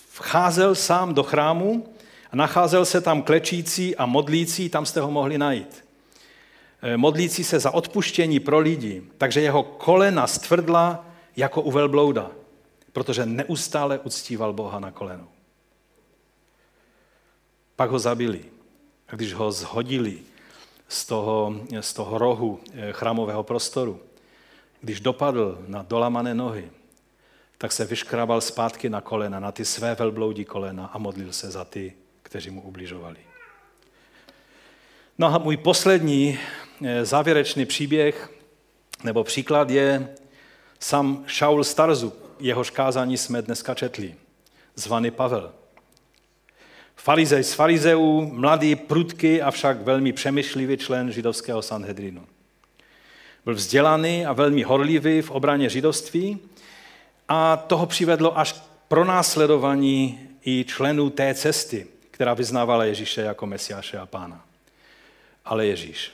vcházel sám do chrámu a nacházel se tam klečící a modlící, tam jste ho mohli najít. Eh, modlící se za odpuštění pro lidi, takže jeho kolena stvrdla jako u velblouda, protože neustále uctíval Boha na kolenou. Pak ho zabili. A když ho zhodili z toho, z toho rohu eh, chrámového prostoru, když dopadl na dolamané nohy, tak se vyškrabal zpátky na kolena, na ty své velbloudí kolena a modlil se za ty, kteří mu ubližovali. No a můj poslední eh, závěrečný příběh nebo příklad je sam Šaul Starzu, jehož kázání jsme dneska četli, zvaný Pavel. Farizej z farizeů, mladý, prudký, avšak velmi přemýšlivý člen židovského Sanhedrinu. Byl vzdělaný a velmi horlivý v obraně židovství a toho přivedlo až k pronásledování i členů té cesty, která vyznávala Ježíše jako Mesiáše a Pána. Ale Ježíš.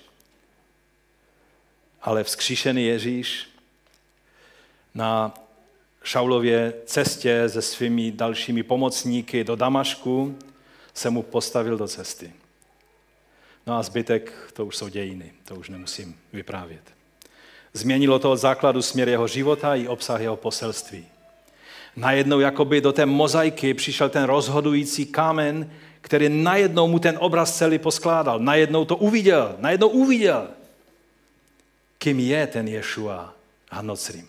Ale vzkříšený Ježíš na Šaulově cestě se svými dalšími pomocníky do Damašku se mu postavil do cesty. No a zbytek, to už jsou dějiny, to už nemusím vyprávět. Změnilo to od základu směr jeho života i obsah jeho poselství. Najednou jakoby do té mozaiky přišel ten rozhodující kámen, který najednou mu ten obraz celý poskládal. Najednou to uviděl, najednou uviděl, kým je ten Ješua Hanocrim.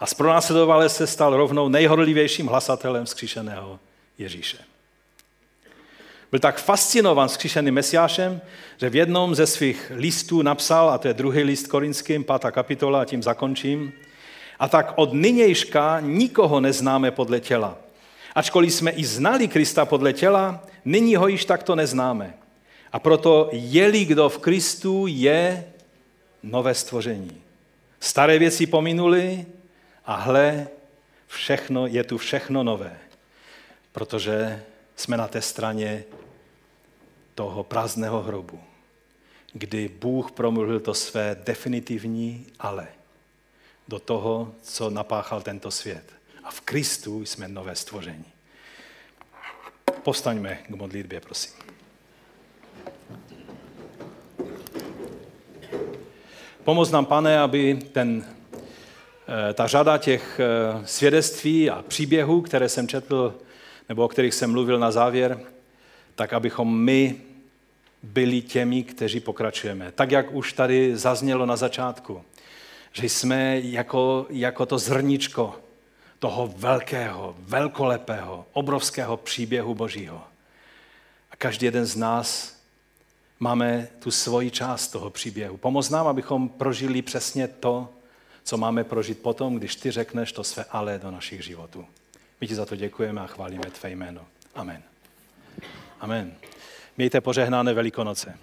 A z pronásledovale se stal rovnou nejhorlivějším hlasatelem vzkříšeného Ježíše. Byl tak fascinovan vzkříšeným Mesiášem, že v jednom ze svých listů napsal, a to je druhý list korinským, pátá kapitola, a tím zakončím, a tak od nynějška nikoho neznáme podle těla. Ačkoliv jsme i znali Krista podle těla, nyní ho již takto neznáme. A proto je-li kdo v Kristu, je nové stvoření. Staré věci pominuli a hle, všechno, je tu všechno nové. Protože jsme na té straně toho prázdného hrobu, kdy Bůh promluvil to své definitivní ale do toho, co napáchal tento svět. A v Kristu jsme nové stvoření. Postaňme k modlitbě, prosím. Pomoz nám, pane, aby ten, eh, ta řada těch eh, svědectví a příběhů, které jsem četl, nebo o kterých jsem mluvil na závěr, tak abychom my byli těmi, kteří pokračujeme. Tak, jak už tady zaznělo na začátku, že jsme jako, jako to zrničko toho velkého, velkolepého, obrovského příběhu Božího. A každý jeden z nás máme tu svoji část toho příběhu. Pomoz nám, abychom prožili přesně to, co máme prožít potom, když ty řekneš to své ale do našich životů. My ti za to děkujeme a chválíme tvé jméno. Amen. Amen. Mějte požehnané Velikonoce.